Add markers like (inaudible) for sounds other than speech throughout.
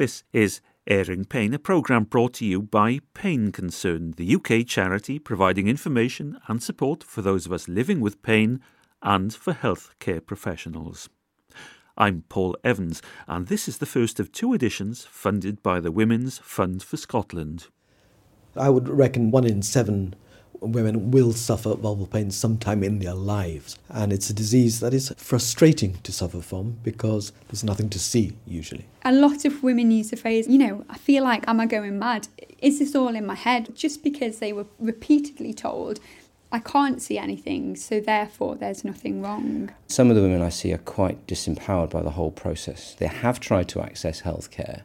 This is Airing Pain, a programme brought to you by Pain Concern, the UK charity providing information and support for those of us living with pain and for healthcare professionals. I'm Paul Evans, and this is the first of two editions funded by the Women's Fund for Scotland. I would reckon one in seven women will suffer vulval pain sometime in their lives. And it's a disease that is frustrating to suffer from because there's nothing to see usually. A lot of women use the phrase, you know, I feel like, am I going mad? Is this all in my head? Just because they were repeatedly told, I can't see anything, so therefore there's nothing wrong. Some of the women I see are quite disempowered by the whole process. They have tried to access healthcare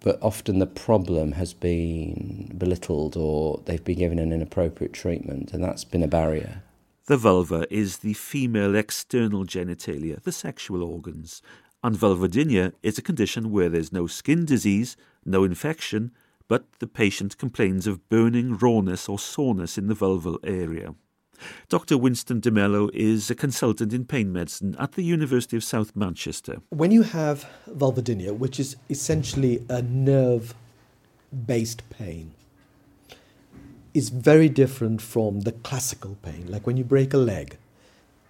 but often the problem has been belittled or they've been given an inappropriate treatment, and that's been a barrier. The vulva is the female external genitalia, the sexual organs, and vulvodynia is a condition where there's no skin disease, no infection, but the patient complains of burning rawness or soreness in the vulval area. Dr. Winston de Mello is a consultant in pain medicine at the University of South Manchester. When you have vulvodynia, which is essentially a nerve based pain, is very different from the classical pain. Like when you break a leg,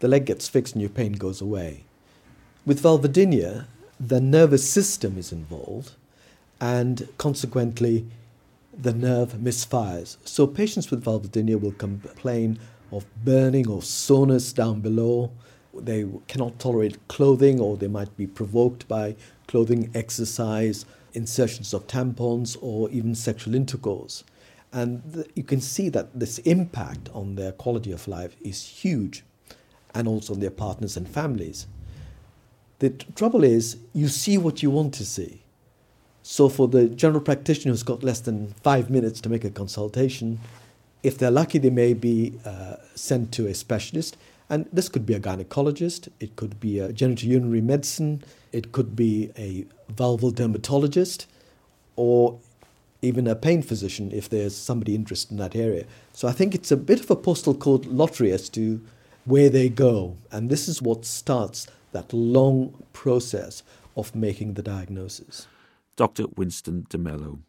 the leg gets fixed and your pain goes away. With vulvodynia, the nervous system is involved, and consequently, the nerve misfires. So patients with vulvodynia will complain of burning or soreness down below. They cannot tolerate clothing or they might be provoked by clothing, exercise, insertions of tampons, or even sexual intercourse. And you can see that this impact on their quality of life is huge and also on their partners and families. The t- trouble is, you see what you want to see. So, for the general practitioner who's got less than five minutes to make a consultation, if they're lucky, they may be uh, sent to a specialist. And this could be a gynecologist, it could be a genitourinary medicine, it could be a vulval dermatologist, or even a pain physician if there's somebody interested in that area. So I think it's a bit of a postal code lottery as to where they go. And this is what starts that long process of making the diagnosis. Dr. Winston de Mello.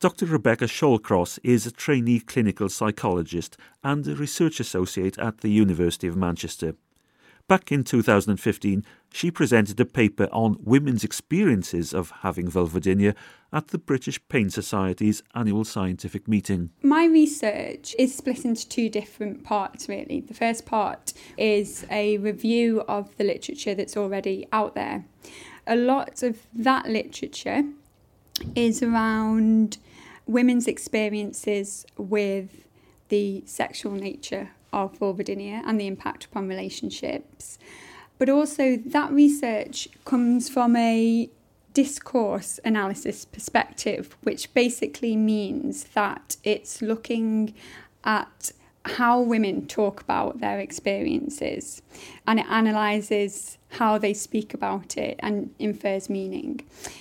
Dr. Rebekah Shallcross is a trainee clinical psychologist and a research associate at the University of Manchester. Back in 2015, she presented a paper on women's experiences of having vulvodynia at the British Pain Society's annual scientific meeting. My research is split into two different parts, really. The first part is a review of the literature that's already out there. A lot of that literature is around women's experiences with the sexual nature of vulvodynia and the impact upon relationships. But also, that research comes from a discourse analysis perspective, which basically means that it's looking at how women talk about their experiences and it analyzes how they speak about it and infers meaning.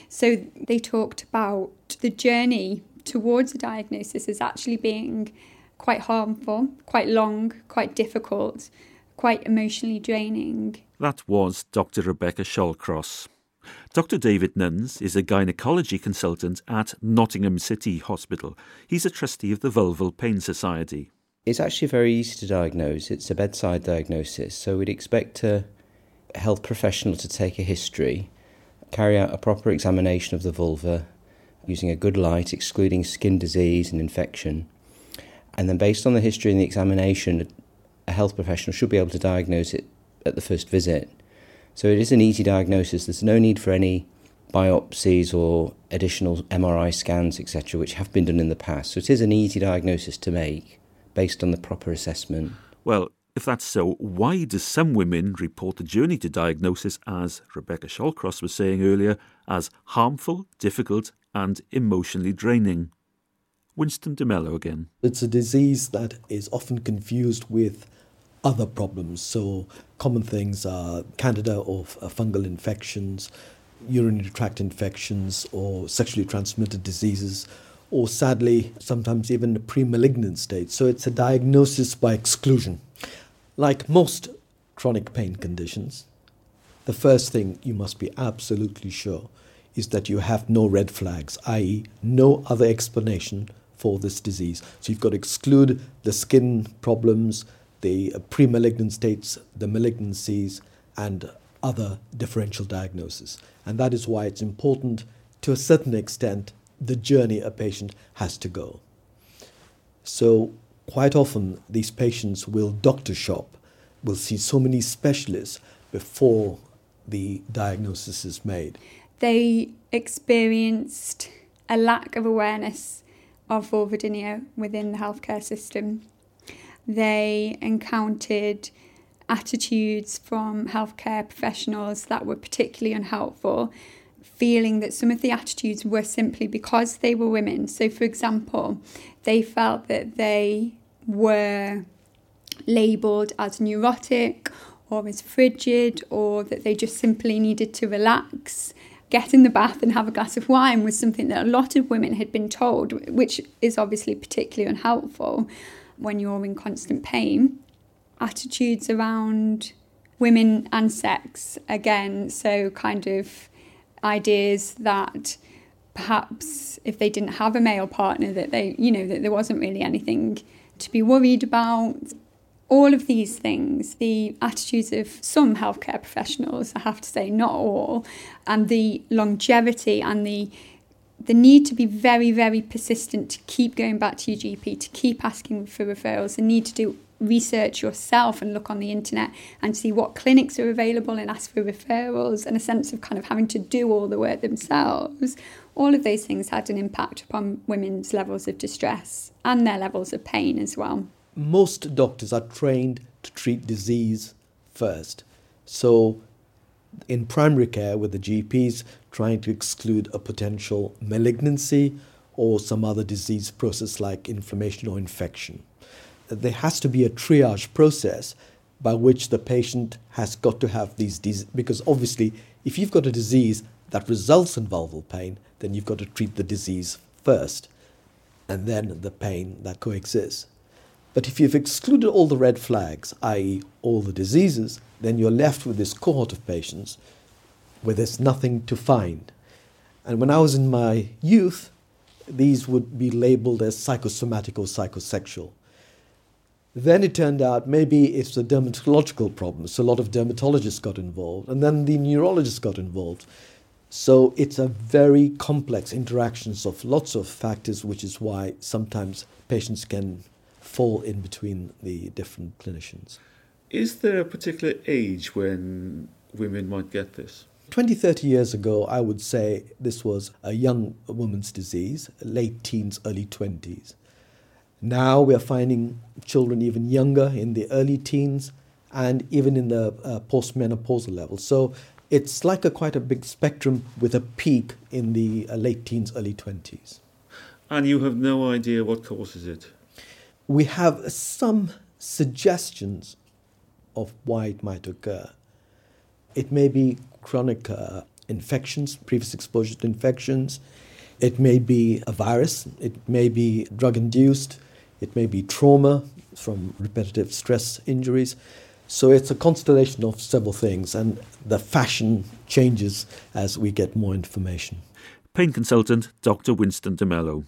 So they talked about the journey towards a diagnosis as actually being quite harmful, quite long, quite difficult, quite emotionally draining. That was Dr. Rebekah Shallcross. Dr. David Nunns is a gynecology consultant at Nottingham City Hospital. He's a trustee of the Vulval Pain Society. It's actually very easy to diagnose. It's a bedside diagnosis, so we'd expect health professional to take a history, carry out a proper examination of the vulva, using a good light, excluding skin disease and infection. And then, based on the history and the examination, a health professional should be able to diagnose it at the first visit. So, it is an easy diagnosis. There's no need for any biopsies or additional MRI scans, etc., which have been done in the past. So, it is an easy diagnosis to make based on the proper assessment. Well, if that's so, why do some women report the journey to diagnosis, as Rebekah Shallcross was saying earlier, as harmful, difficult, and emotionally draining. Winston de Mello again. It's a disease that is often confused with other problems. So, common things are candida or uh, fungal infections, urinary tract infections, or sexually transmitted diseases, or sadly, sometimes even a pre malignant state. So, it's a diagnosis by exclusion. Like most chronic pain conditions, the first thing you must be absolutely sure is that you have no red flags, i.e., no other explanation for this disease. So you've got to exclude the skin problems, the pre malignant states, the malignancies, and other differential diagnosis. And that is why it's important, to a certain extent, the journey a patient has to go. So, quite often, these patients will doctor shop, will see so many specialists before the diagnosis is made. They experienced a lack of awareness of vulvodynia within the healthcare system. They encountered attitudes from healthcare professionals that were particularly unhelpful, feeling that some of the attitudes were simply because they were women. So, for example, they felt that they were labelled as neurotic or as frigid, or that they just simply needed to relax. Get in the bath and have a glass of wine was something that a lot of women had been told, which is obviously particularly unhelpful when you're in constant pain. Attitudes around women and sex, again, so kind of ideas that perhaps if they didn't have a male partner, that they, you know, that there wasn't really anything to be worried about. All of these things, the attitudes of some healthcare professionals, I have to say, not all, and the longevity and the the need to be very, very persistent to keep going back to your GP, to keep asking for referrals, the need to do research yourself and look on the internet and see what clinics are available and ask for referrals, and a sense of kind of having to do all the work themselves. All of those things had an impact upon women's levels of distress and their levels of pain as well most doctors are trained to treat disease first. So, in primary care, with the GPs trying to exclude a potential malignancy or some other disease process like inflammation or infection, there has to be a triage process by which the patient has got to have these diseases. Because obviously, if you've got a disease that results in vulval pain, then you've got to treat the disease first and then the pain that coexists. But if you've excluded all the red flags, i.e., all the diseases, then you're left with this cohort of patients where there's nothing to find. And when I was in my youth, these would be labeled as psychosomatic or psychosexual. Then it turned out maybe it's a dermatological problem, so a lot of dermatologists got involved, and then the neurologists got involved. So it's a very complex interactions of lots of factors, which is why sometimes patients can fall in between the different clinicians. Is there a particular age when women might get this? 20, 30 years ago, I would say this was a young woman's disease, late teens, early 20s. Now we are finding children even younger in the early teens and even in the uh, postmenopausal level. So it's like a quite a big spectrum with a peak in the uh, late teens, early 20s. And you have no idea what causes it? we have some suggestions of why it might occur. It may be chronic uh, infections, previous exposure to infections. It may be a virus. It may be drug induced. It may be trauma from repetitive stress injuries. So it's a constellation of several things, and the fashion changes as we get more information. Pain consultant Dr. Winston de Mello.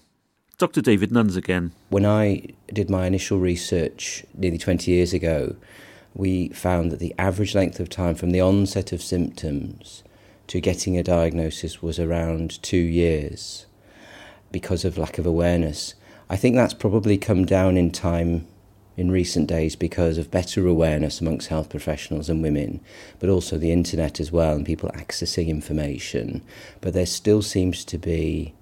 Dr. David Nunns again. When I did my initial research nearly 20 years ago, we found that the average length of time from the onset of symptoms to getting a diagnosis was around two years because of lack of awareness. I think that's probably come down in time in recent days because of better awareness amongst health professionals and women, but also the internet as well and people accessing information. But there still seems to be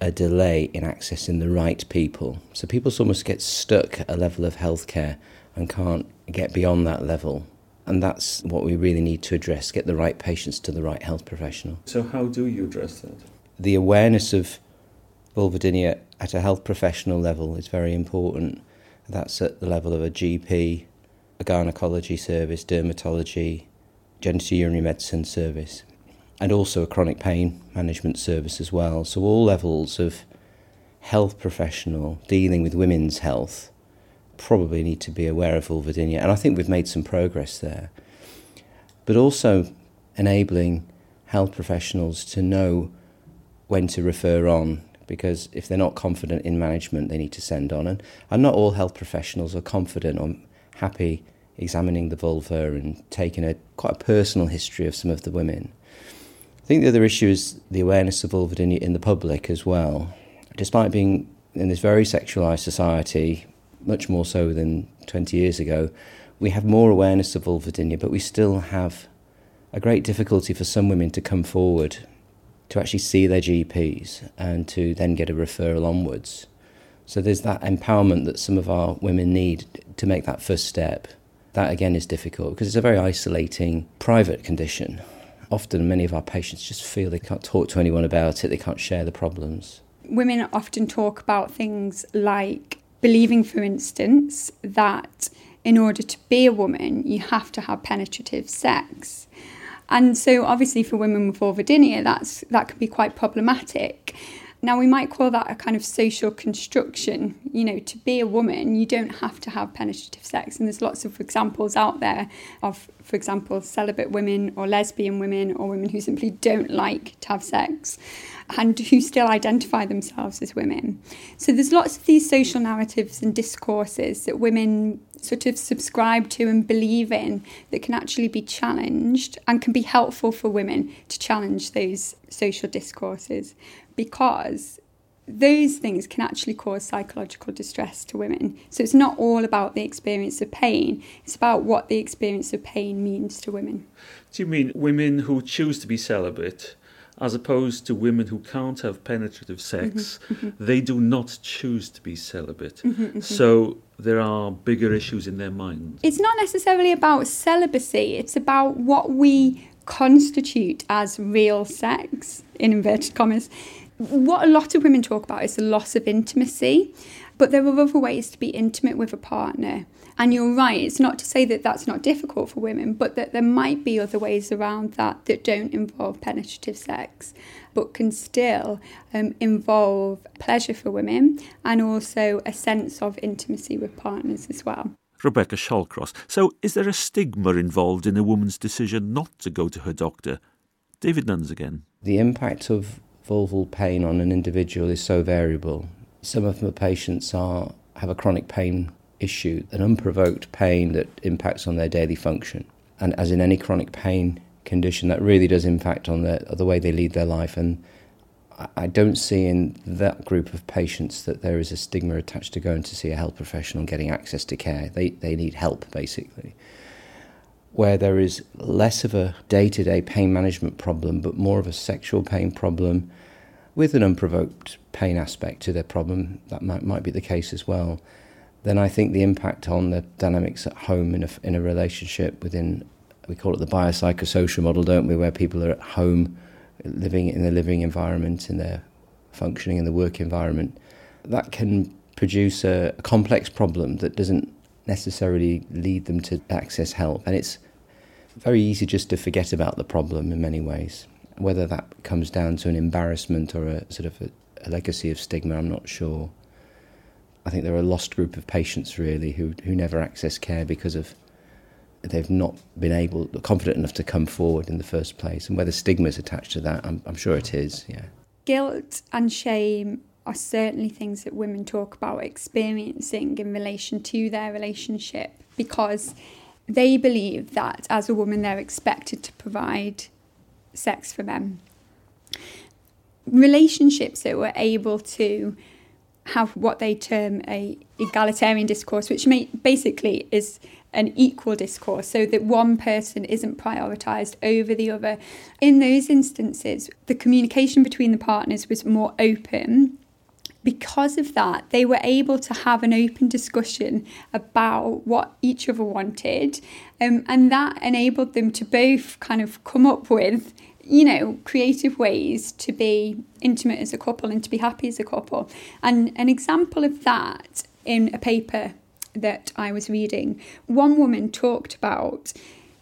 a delay in accessing the right people. So people almost get stuck at a level of healthcare and can't get beyond that level. And that's what we really need to address get the right patients to the right health professional. So, how do you address that? The awareness of vulvodynia at a health professional level is very important. That's at the level of a GP, a gynecology service, dermatology, genitourinary medicine service and also a chronic pain management service as well. So, all levels of health professional dealing with women's health probably need to be aware of vulvodynia, and I think we've made some progress there. But also enabling health professionals to know when to refer on because if they're not confident in management, they need to send on. And, and not all health professionals are confident or happy examining the vulva and taking a quite a personal history of some of the women. I think the other issue is the awareness of vulvodynia in the public as well. Despite being in this very sexualised society, much more so than 20 years ago, we have more awareness of vulvodynia, but we still have a great difficulty for some women to come forward to actually see their GPs and to then get a referral onwards. So there's that empowerment that some of our women need to make that first step. That again is difficult because it's a very isolating private condition. Often, many of our patients just feel they can't talk to anyone about it, they can't share the problems. Women often talk about things like believing, for instance, that in order to be a woman, you have to have penetrative sex. And so, obviously, for women with vulvodynia, that's that can be quite problematic. Now, we might call that a kind of social construction. You know, to be a woman, you don't have to have penetrative sex. And there's lots of examples out there of, for example, celibate women or lesbian women or women who simply don't like to have sex and who still identify themselves as women. So there's lots of these social narratives and discourses that women sort of subscribe to and believe in that can actually be challenged and can be helpful for women to challenge those social discourses because those things can actually cause psychological distress to women. So it's not all about the experience of pain, it's about what the experience of pain means to women. Do you mean women who choose to be celibate as opposed to women who can't have penetrative sex, mm-hmm, mm-hmm. they do not choose to be celibate. Mm-hmm, mm-hmm, so there are bigger issues in their minds. It's not necessarily about celibacy, it's about what we constitute as real sex, in inverted commas. What a lot of women talk about is the loss of intimacy, but there are other ways to be intimate with a partner. And you're right, it's not to say that that's not difficult for women, but that there might be other ways around that that don't involve penetrative sex, but can still um, involve pleasure for women and also a sense of intimacy with partners as well. Rebekah Shallcross. So, is there a stigma involved in a woman's decision not to go to her doctor? David Nunns again. The impact of vulval pain on an individual is so variable. Some of the patients are have a chronic pain issue, an unprovoked pain that impacts on their daily function. And as in any chronic pain condition, that really does impact on the, the way they lead their life. And I don't see in that group of patients that there is a stigma attached to going to see a health professional and getting access to care. They, they need help, basically. Where there is less of a day to day pain management problem, but more of a sexual pain problem with an unprovoked pain aspect to their problem, that might, might be the case as well then I think the impact on the dynamics at home in a, in a relationship within, we call it the biopsychosocial model, don't we, where people are at home living in their living environment, in their functioning in the work environment, that can produce a, a complex problem that doesn't necessarily lead them to access help. And it's very easy just to forget about the problem in many ways. Whether that comes down to an embarrassment or a sort of a, a legacy of stigma, I'm not sure. I think they're a lost group of patients really who who never access care because of they've not been able confident enough to come forward in the first place and whether stigma is attached to that I'm, I'm sure it is yeah guilt and shame are certainly things that women talk about experiencing in relation to their relationship because they believe that as a woman they're expected to provide sex for them relationships that were able to have what they term a egalitarian discourse, which may, basically is an equal discourse, so that one person isn't prioritised over the other. In those instances, the communication between the partners was more open. Because of that, they were able to have an open discussion about what each other wanted, um, and that enabled them to both kind of come up with you know, creative ways to be intimate as a couple and to be happy as a couple. And an example of that in a paper that I was reading, one woman talked about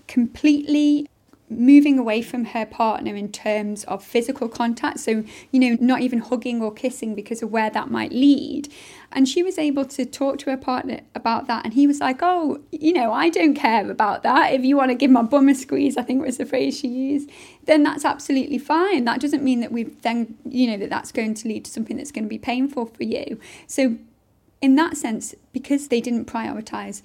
completely moving away from her partner in terms of physical contact. So, you know, not even hugging or kissing because of where that might lead. And she was able to talk to her partner about that. And he was like, Oh, you know, I don't care about that. If you want to give my bum a squeeze, I think was the phrase she used, then that's absolutely fine. That doesn't mean that we've then, you know, that that's going to lead to something that's going to be painful for you. So, in that sense, because they didn't prioritize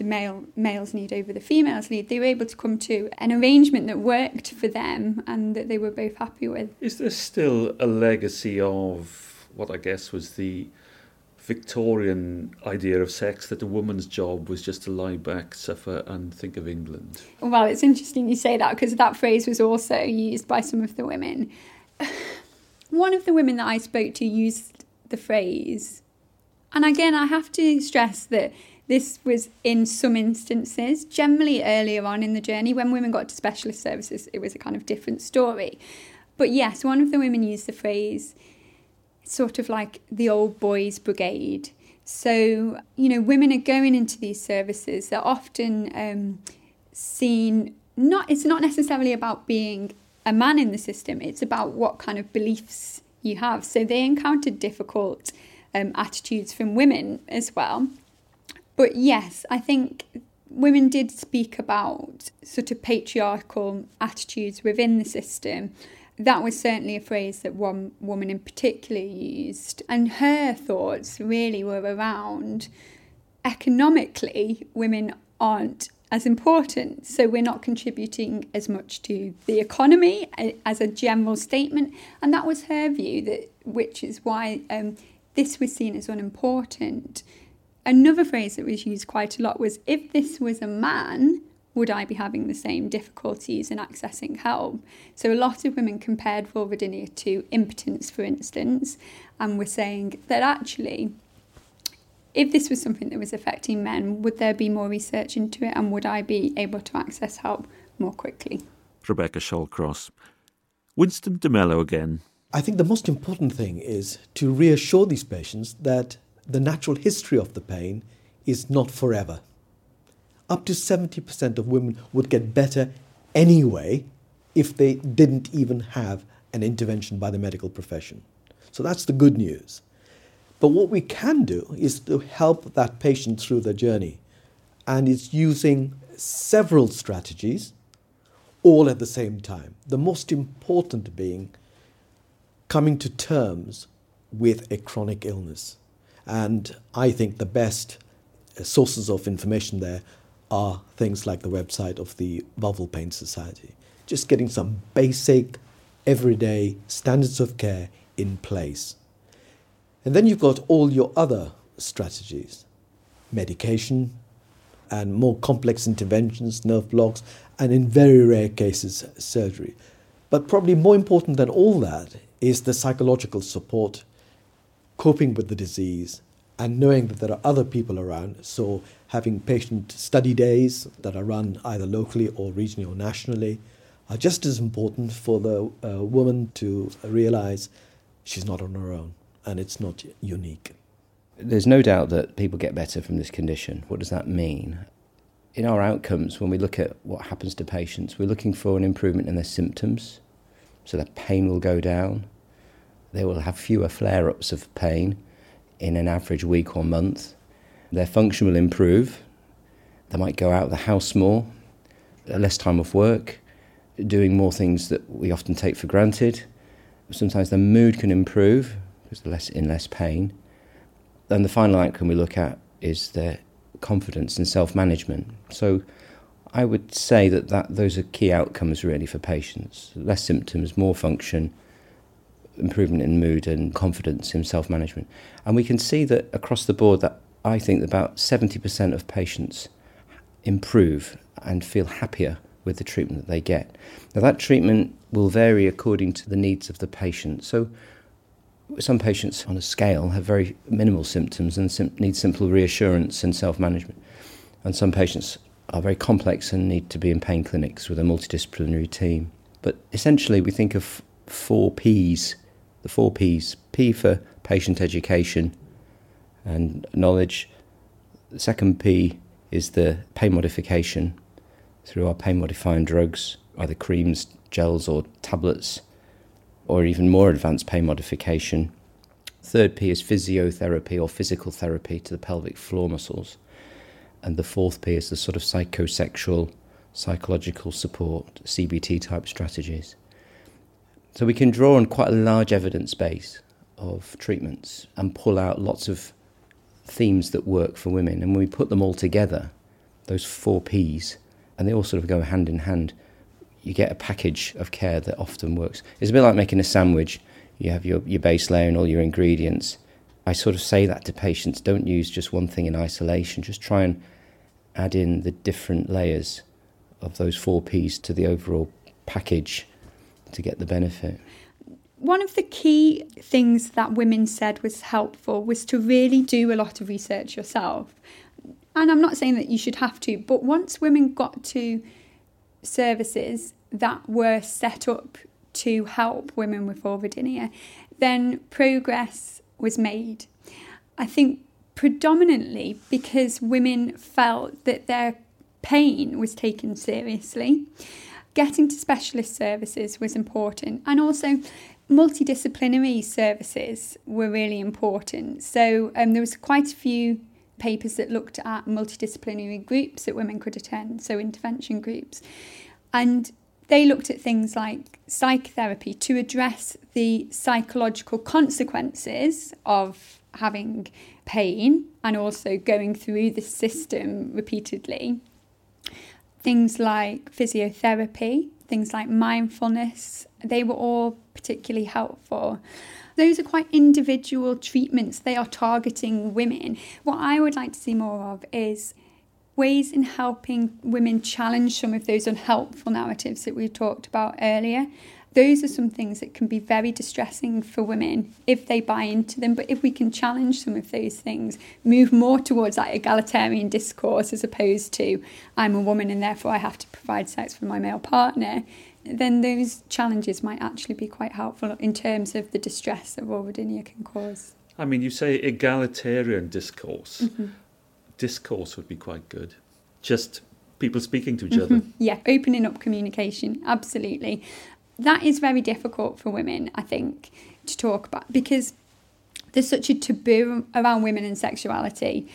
the male male's need over the female's need, they were able to come to an arrangement that worked for them and that they were both happy with. Is there still a legacy of what I guess was the Victorian idea of sex that a woman's job was just to lie back, suffer, and think of England? Well, it's interesting you say that because that phrase was also used by some of the women. (sighs) One of the women that I spoke to used the phrase, and again, I have to stress that this was in some instances, generally earlier on in the journey. When women got to specialist services, it was a kind of different story. But yes, one of the women used the phrase sort of like the old boys brigade. So, you know, women are going into these services, they're often um, seen not, it's not necessarily about being a man in the system, it's about what kind of beliefs you have. So they encountered difficult um, attitudes from women as well. But yes, I think women did speak about sort of patriarchal attitudes within the system. That was certainly a phrase that one woman in particular used. And her thoughts really were around economically, women aren't as important. So we're not contributing as much to the economy as a general statement. And that was her view, that which is why um, this was seen as unimportant. Another phrase that was used quite a lot was if this was a man, would I be having the same difficulties in accessing help? So, a lot of women compared vulvodynia to impotence, for instance, and were saying that actually, if this was something that was affecting men, would there be more research into it and would I be able to access help more quickly? Rebekah Shallcross. Winston de Mello again. I think the most important thing is to reassure these patients that the natural history of the pain is not forever. Up to 70% of women would get better anyway if they didn't even have an intervention by the medical profession. So that's the good news. But what we can do is to help that patient through the journey. And it's using several strategies all at the same time. The most important being coming to terms with a chronic illness. And I think the best uh, sources of information there are things like the website of the Vulval Pain Society. Just getting some basic, everyday standards of care in place. And then you've got all your other strategies medication and more complex interventions, nerve blocks, and in very rare cases, surgery. But probably more important than all that is the psychological support coping with the disease and knowing that there are other people around. So, having patient study days that are run either locally or regionally or nationally are just as important for the uh, woman to realize she's not on her own and it's not unique. There's no doubt that people get better from this condition. What does that mean? In our outcomes, when we look at what happens to patients, we're looking for an improvement in their symptoms. So their pain will go down, they will have fewer flare ups of pain in an average week or month. Their function will improve. They might go out of the house more, less time off work, doing more things that we often take for granted. Sometimes their mood can improve because they're less in less pain. And the final outcome we look at is their confidence and self management. So I would say that, that those are key outcomes really for patients less symptoms, more function, improvement in mood and confidence in self management. And we can see that across the board that I think about 70% of patients improve and feel happier with the treatment that they get. Now, that treatment will vary according to the needs of the patient. So, some patients on a scale have very minimal symptoms and sim- need simple reassurance and self management. And some patients are very complex and need to be in pain clinics with a multidisciplinary team. But essentially, we think of four P's the four P's P for patient education and knowledge. The second P is the pain modification through our pain modifying drugs. either creams, gels, or tablets, or even more advanced pain modification. Third P is physiotherapy or physical therapy to the pelvic floor muscles. And the fourth P is the sort of psychosexual, psychological support, CBT type strategies. So we can draw on quite a large evidence base of treatments and pull out lots of themes that work for women. And when we put them all together, those four P's, and they all sort of go hand in hand, you get a package of care that often works. It's a bit like making a sandwich. You have your, your base layer and all your ingredients. I sort of say that to patients don't use just one thing in isolation, just try and add in the different layers of those four P's to the overall package to get the benefit. One of the key things that women said was helpful was to really do a lot of research yourself. And I'm not saying that you should have to, but once women got to services that were set up to help women with vulvodynia, then progress was made. I think predominantly because women felt that their pain was taken seriously. Getting to specialist services was important, and also multidisciplinary services were really important. So um, there was quite a few papers that looked at multidisciplinary groups that women could attend, so intervention groups. And they looked at things like psychotherapy to address the psychological consequences of having pain and also going through the system repeatedly. Things like physiotherapy, things like mindfulness, they were all particularly helpful. Those are quite individual treatments. They are targeting women. What I would like to see more of is ways in helping women challenge some of those unhelpful narratives that we talked about earlier. Those are some things that can be very distressing for women if they buy into them. But if we can challenge some of those things, move more towards that egalitarian discourse as opposed to I'm a woman and therefore I have to provide sex for my male partner, then those challenges might actually be quite helpful in terms of the distress that vulvodynia can cause. I mean, you say egalitarian discourse. Mm-hmm. Discourse would be quite good. Just people speaking to each mm-hmm. other. Yeah, opening up communication, absolutely. That is very difficult for women, I think, to talk about because there's such a taboo around women and sexuality.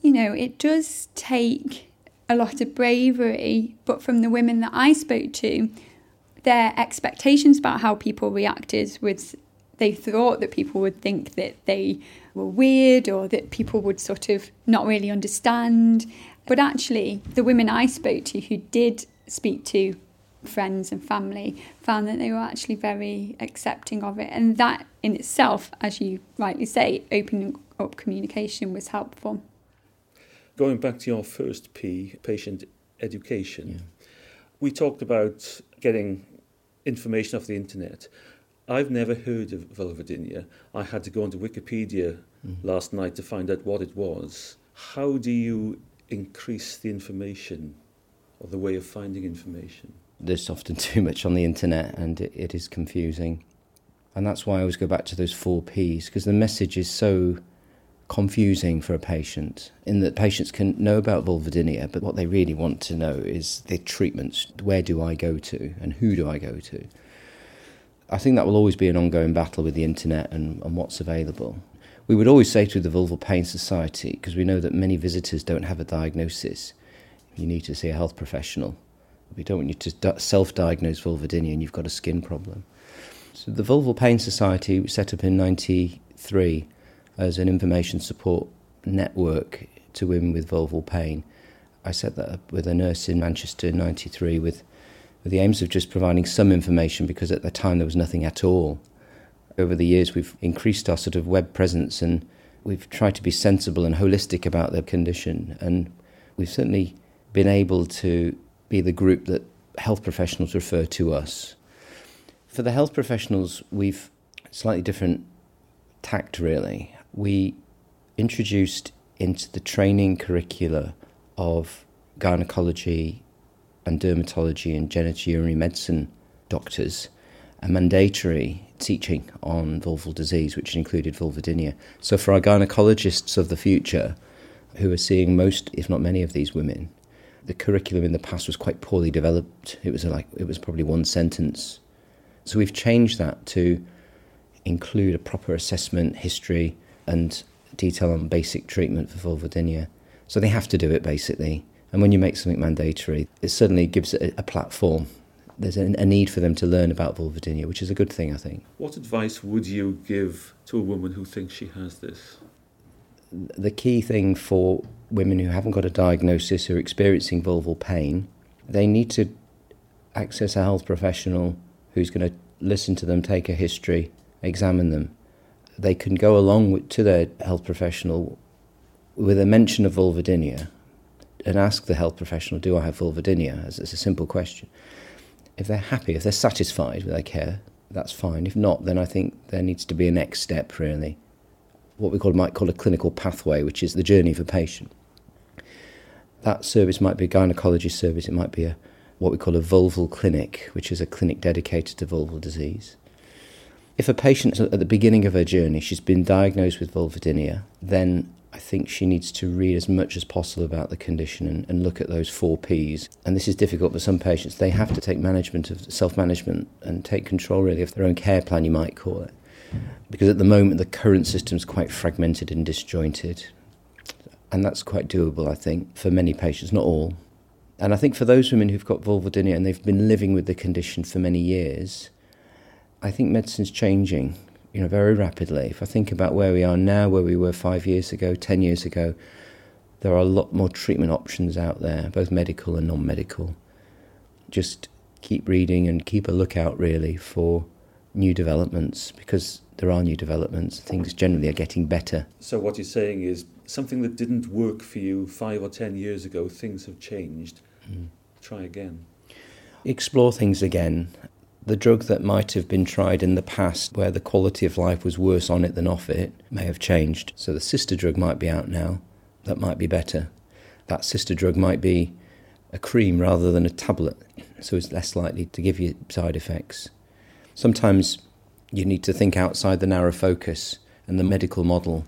You know, it does take a lot of bravery, but from the women that I spoke to, their expectations about how people reacted was they thought that people would think that they were weird or that people would sort of not really understand. But actually, the women I spoke to who did speak to friends and family found that they were actually very accepting of it. And that in itself, as you rightly say, opening up communication was helpful. Going back to your first P, patient education, yeah. we talked about getting information off the internet. I've never heard of vulvodynia. I had to go onto Wikipedia mm. last night to find out what it was. How do you increase the information or the way of finding information? There's often (laughs) too much on the internet and it, it is confusing. And that's why I always go back to those four P's because the message is so confusing for a patient in that patients can know about vulvodynia, but what they really want to know is the treatments. Where do I go to and who do I go to? I think that will always be an ongoing battle with the internet and, and what's available. We would always say to the Vulval Pain Society, because we know that many visitors don't have a diagnosis, you need to see a health professional. We don't want you to self diagnose vulvodynia and you've got a skin problem. So the Vulval Pain Society was set up in 93 as an information support network to women with vulval pain. I set that up with a nurse in Manchester in 93 with, with the aims of just providing some information because at the time there was nothing at all. Over the years, we've increased our sort of web presence and we've tried to be sensible and holistic about the condition. And we've certainly been able to be the group that health professionals refer to us. For the health professionals, we've slightly different tact, really we introduced into the training curricula of gynecology and dermatology and genitourinary medicine doctors a mandatory teaching on vulval disease, which included vulvodynia. So, for our gynecologists of the future, who are seeing most, if not many, of these women, The curriculum in the past was quite poorly developed. It was like it was probably one sentence. So we've changed that to include a proper assessment, history, and detail on basic treatment for vulvodynia. So they have to do it basically. And when you make something mandatory, it certainly gives it a platform. There's a, a need for them to learn about vulvodynia, which is a good thing, I think. What advice would you give to a woman who thinks she has this? The key thing for women who haven't got a diagnosis or experiencing vulval pain, they need to access a health professional who's going to listen to them, take a history, examine them. They can go along with, to their health professional with a mention of vulvodynia and ask the health professional, Do I have vulvodynia? As, as a simple question. If they're happy, if they're satisfied with their care, that's fine. If not, then I think there needs to be a next step, really. What we call, might call a clinical pathway, which is the journey of a patient. That service might be a gynaecology service, it might be a what we call a vulval clinic, which is a clinic dedicated to vulval disease. If a patient at the beginning of her journey, she's been diagnosed with vulvodynia, then I think she needs to read as much as possible about the condition and, and, look at those four P's. And this is difficult for some patients. They have to take management of self management and take control really of their own care plan, you might call it. Because at the moment, the current system is quite fragmented and disjointed. And that's quite doable, I think, for many patients, not all. And I think for those women who've got vulvodynia and they've been living with the condition for many years, I think medicine's changing, you know, very rapidly. If I think about where we are now, where we were five years ago, ten years ago, there are a lot more treatment options out there, both medical and non-medical. Just keep reading and keep a lookout really for new developments because there are new developments. Things generally are getting better. So what you're saying is something that didn't work for you five or ten years ago, things have changed. Mm. Try again. Explore things again. The drug that might have been tried in the past, where the quality of life was worse on it than off it, may have changed. So the sister drug might be out now. That might be better. That sister drug might be a cream rather than a tablet, so it's less likely to give you side effects. Sometimes you need to think outside the narrow focus and the medical model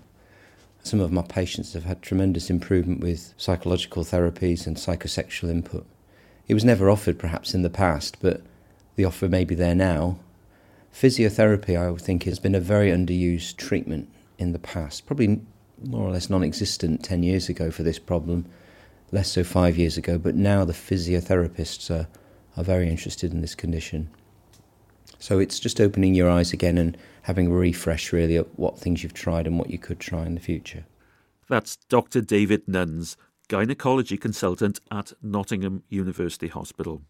some of my patients have had tremendous improvement with psychological therapies and psychosexual input. It was never offered perhaps in the past, but the offer may be there now. Physiotherapy, I would think, has been a very underused treatment in the past, probably more or less non existent 10 years ago for this problem, less so five years ago, but now the physiotherapists are, are very interested in this condition. So it's just opening your eyes again and having a refresh really at what things you've tried and what you could try in the future. That's Dr. David Nunns, gynecology consultant at Nottingham University Hospital.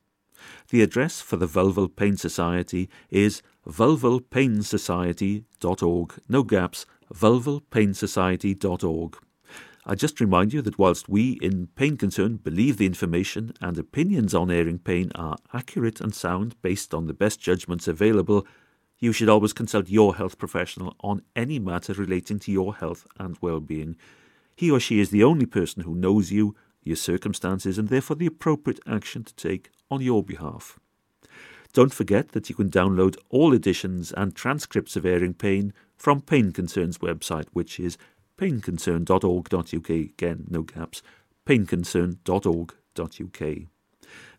The address for the Vulval Pain Society is vulvalpainsociety.org. No gaps, vulvalpainsociety.org. I just remind you that whilst we in Pain Concern believe the information and opinions on airing pain are accurate and sound based on the best judgments available, you should always consult your health professional on any matter relating to your health and well-being. He or she is the only person who knows you, your circumstances, and therefore the appropriate action to take on your behalf. Don't forget that you can download all editions and transcripts of Airing Pain from Pain Concern's website, which is painconcern.org.uk. Again, no gaps, painconcern.org.uk.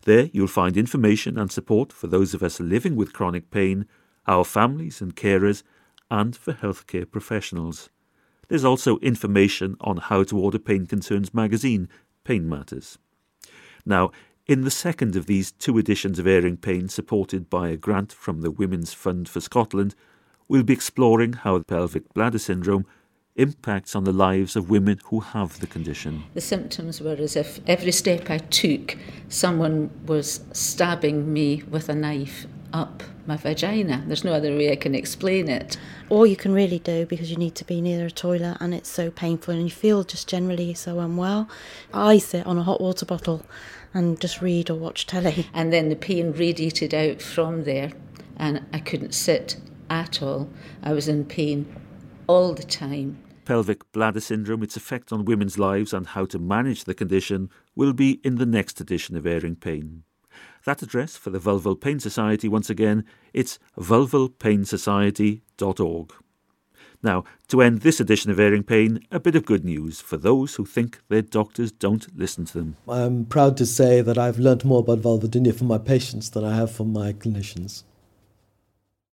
There you'll find information and support for those of us living with chronic pain, our families and carers, and for healthcare professionals. There's also information on how to order Pain Concerns magazine, Pain Matters. Now, in the second of these two editions of Airing Pain, supported by a grant from the Women's Fund for Scotland, we'll be exploring how pelvic bladder syndrome impacts on the lives of women who have the condition. The symptoms were as if every step I took, someone was stabbing me with a knife up my vagina. There's no other way I can explain it. All you can really do because you need to be near a toilet and it's so painful and you feel just generally so unwell. I sit on a hot water bottle and just read or watch telly. And then the pain radiated out from there and I couldn't sit at all. I was in pain all the time pelvic bladder syndrome, its effect on women's lives, and how to manage the condition will be in the next edition of Airing Pain. That address for the Vulval Pain Society, once again, it's vulvalpainsociety.org. Now, to end this edition of Airing Pain, a bit of good news for those who think their doctors don't listen to them. I'm proud to say that I've learnt more about vulvodynia from my patients than I have from my clinicians.